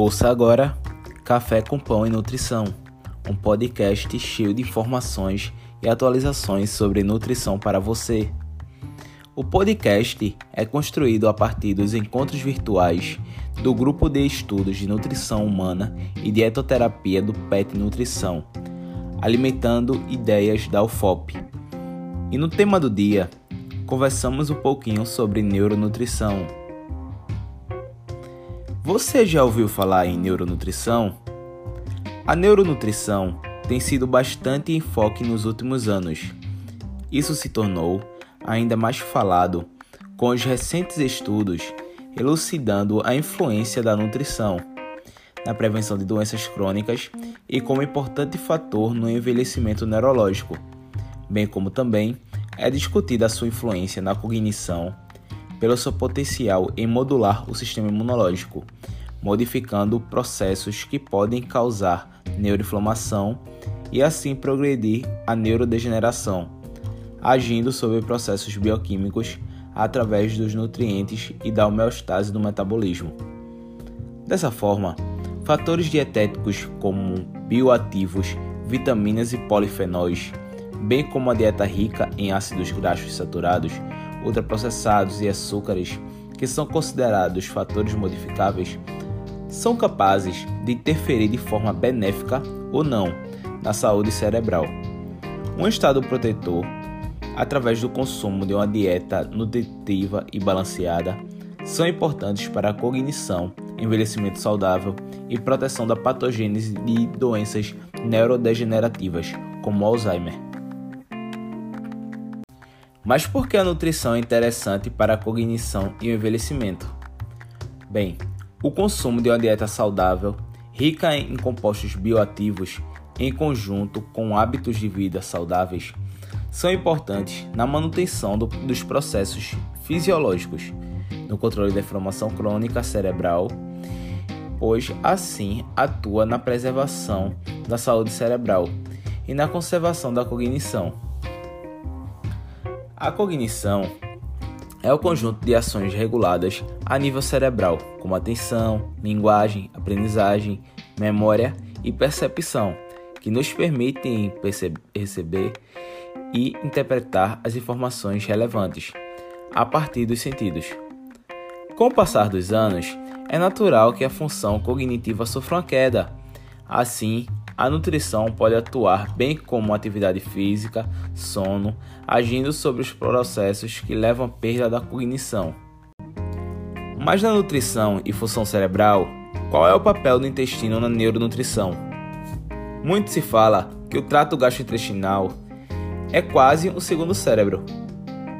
Ouça agora Café com Pão e Nutrição, um podcast cheio de informações e atualizações sobre nutrição para você. O podcast é construído a partir dos encontros virtuais do Grupo de Estudos de Nutrição Humana e Dietoterapia do PET Nutrição, alimentando ideias da UFOP. E no tema do dia, conversamos um pouquinho sobre neuronutrição. Você já ouviu falar em neuronutrição? A neuronutrição tem sido bastante foco nos últimos anos. Isso se tornou ainda mais falado com os recentes estudos elucidando a influência da nutrição na prevenção de doenças crônicas e como importante fator no envelhecimento neurológico, bem como também é discutida a sua influência na cognição pelo seu potencial em modular o sistema imunológico, modificando processos que podem causar neuroinflamação e assim progredir a neurodegeneração, agindo sobre processos bioquímicos através dos nutrientes e da homeostase do metabolismo. Dessa forma, fatores dietéticos como bioativos, vitaminas e polifenóis, bem como a dieta rica em ácidos graxos saturados, ultraprocessados e açúcares, que são considerados fatores modificáveis, são capazes de interferir de forma benéfica ou não na saúde cerebral. Um estado protetor, através do consumo de uma dieta nutritiva e balanceada, são importantes para a cognição, envelhecimento saudável e proteção da patogênese de doenças neurodegenerativas, como Alzheimer. Mas por que a nutrição é interessante para a cognição e o envelhecimento? Bem, o consumo de uma dieta saudável, rica em compostos bioativos, em conjunto com hábitos de vida saudáveis, são importantes na manutenção do, dos processos fisiológicos, no controle da inflamação crônica cerebral, pois assim atua na preservação da saúde cerebral e na conservação da cognição. A cognição é o conjunto de ações reguladas a nível cerebral, como atenção, linguagem, aprendizagem, memória e percepção, que nos permitem receber e interpretar as informações relevantes a partir dos sentidos. Com o passar dos anos, é natural que a função cognitiva sofra uma queda. Assim, a nutrição pode atuar bem como atividade física, sono, agindo sobre os processos que levam à perda da cognição. Mas na nutrição e função cerebral, qual é o papel do intestino na neuronutrição? Muito se fala que o trato gastrointestinal é quase um segundo cérebro.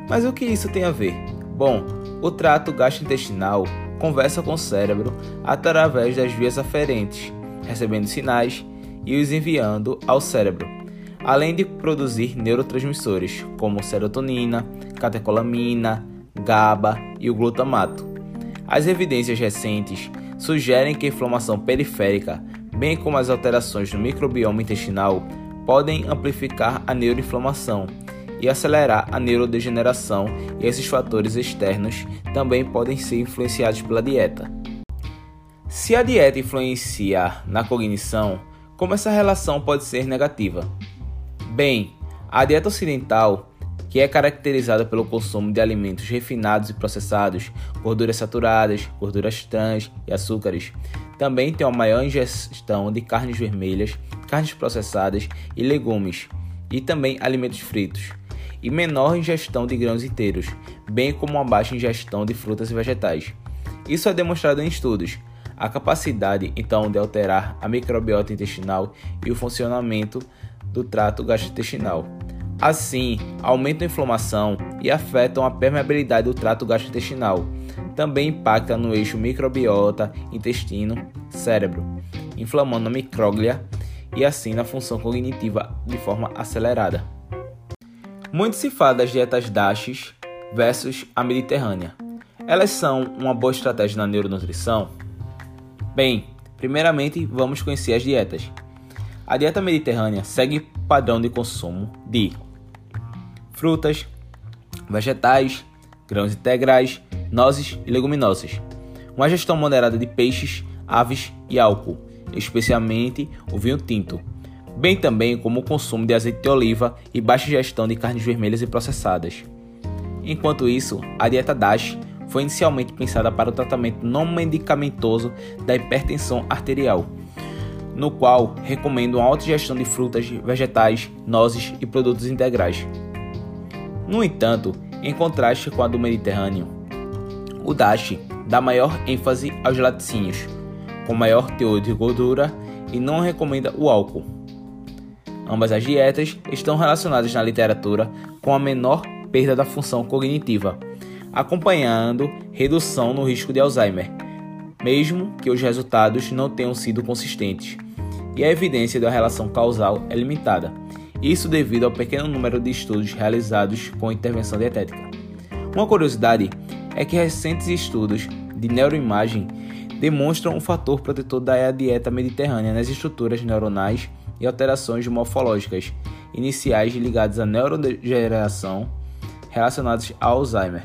Mas o que isso tem a ver? Bom, o trato gastrointestinal conversa com o cérebro através das vias aferentes, recebendo sinais e os enviando ao cérebro, além de produzir neurotransmissores como serotonina, catecolamina, GABA e o glutamato. As evidências recentes sugerem que a inflamação periférica, bem como as alterações no microbioma intestinal, podem amplificar a neuroinflamação e acelerar a neurodegeneração, e esses fatores externos também podem ser influenciados pela dieta. Se a dieta influenciar na cognição, como essa relação pode ser negativa? Bem, a dieta ocidental, que é caracterizada pelo consumo de alimentos refinados e processados, gorduras saturadas, gorduras trans e açúcares, também tem uma maior ingestão de carnes vermelhas, carnes processadas e legumes, e também alimentos fritos, e menor ingestão de grãos inteiros, bem como uma baixa ingestão de frutas e vegetais. Isso é demonstrado em estudos. A capacidade, então, de alterar a microbiota intestinal e o funcionamento do trato gastrointestinal. Assim, aumentam a inflamação e afetam a permeabilidade do trato gastrointestinal. Também impacta no eixo microbiota, intestino, cérebro, inflamando a micróglia e assim na função cognitiva de forma acelerada. Muito se fala das dietas DASH versus a mediterrânea. Elas são uma boa estratégia na neuronutrição? Bem, primeiramente vamos conhecer as dietas. A dieta mediterrânea segue padrão de consumo de frutas, vegetais, grãos integrais, nozes e leguminosas. Uma gestão moderada de peixes, aves e álcool, especialmente o vinho tinto, bem também como o consumo de azeite de oliva e baixa ingestão de carnes vermelhas e processadas. Enquanto isso, a dieta DASH foi inicialmente pensada para o tratamento não medicamentoso da hipertensão arterial, no qual recomendo uma alta ingestão de frutas, vegetais, nozes e produtos integrais. No entanto, em contraste com a do Mediterrâneo, o DASH dá maior ênfase aos laticínios, com maior teor de gordura e não recomenda o álcool. Ambas as dietas estão relacionadas na literatura com a menor perda da função cognitiva, acompanhando redução no risco de Alzheimer, mesmo que os resultados não tenham sido consistentes, e a evidência da relação causal é limitada, isso devido ao pequeno número de estudos realizados com intervenção dietética. Uma curiosidade é que recentes estudos de neuroimagem demonstram o fator protetor da dieta mediterrânea nas estruturas neuronais e alterações morfológicas iniciais ligadas à neurodegeneração relacionadas ao Alzheimer.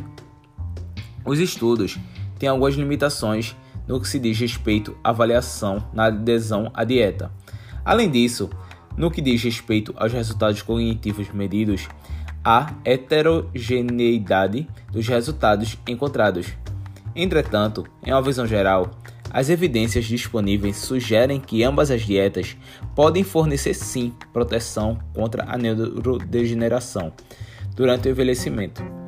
Os estudos têm algumas limitações no que se diz respeito à avaliação na adesão à dieta. Além disso, no que diz respeito aos resultados cognitivos medidos, há heterogeneidade dos resultados encontrados. Entretanto, em uma visão geral, as evidências disponíveis sugerem que ambas as dietas podem fornecer sim proteção contra a neurodegeneração durante o envelhecimento.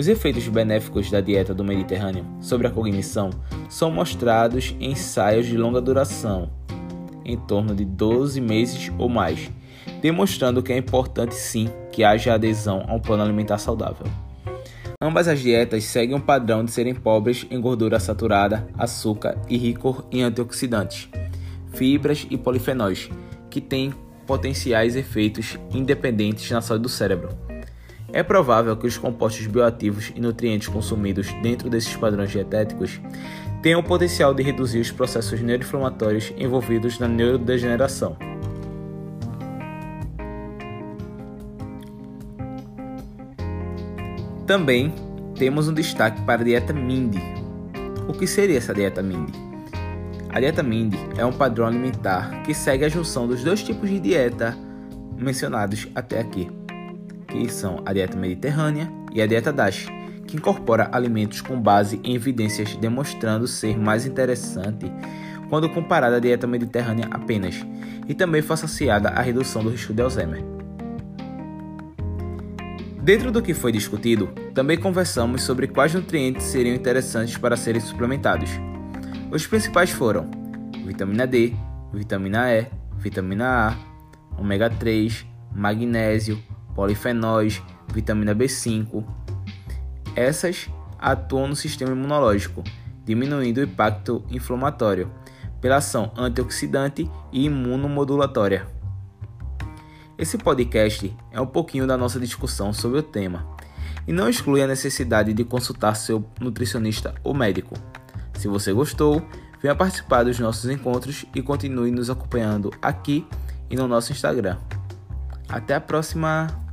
Os efeitos benéficos da dieta do Mediterrâneo sobre a cognição são mostrados em ensaios de longa duração, em torno de 12 meses ou mais, demonstrando que é importante sim que haja adesão a um plano alimentar saudável. Ambas as dietas seguem um padrão de serem pobres em gordura saturada, açúcar e rico em antioxidantes, fibras e polifenóis, que têm potenciais efeitos independentes na saúde do cérebro. É provável que os compostos bioativos e nutrientes consumidos dentro desses padrões dietéticos tenham o potencial de reduzir os processos neuroinflamatórios envolvidos na neurodegeneração. Também temos um destaque para a dieta Mindy. O que seria essa dieta Mindy? A dieta Mindy é um padrão alimentar que segue a junção dos dois tipos de dieta mencionados até aqui, que são a dieta mediterrânea e a dieta DASH, que incorpora alimentos com base em evidências demonstrando ser mais interessante quando comparada à dieta mediterrânea apenas, e também foi associada à redução do risco de Alzheimer. Dentro do que foi discutido, também conversamos sobre quais nutrientes seriam interessantes para serem suplementados. Os principais foram vitamina D, vitamina E, vitamina A, ômega 3, magnésio, polifenóis, vitamina B5. Essas atuam no sistema imunológico, diminuindo o impacto inflamatório pela ação antioxidante e imunomodulatória. Esse podcast é um pouquinho da nossa discussão sobre o tema e não exclui a necessidade de consultar seu nutricionista ou médico. Se você gostou, venha participar dos nossos encontros e continue nos acompanhando aqui e no nosso Instagram. Até a próxima!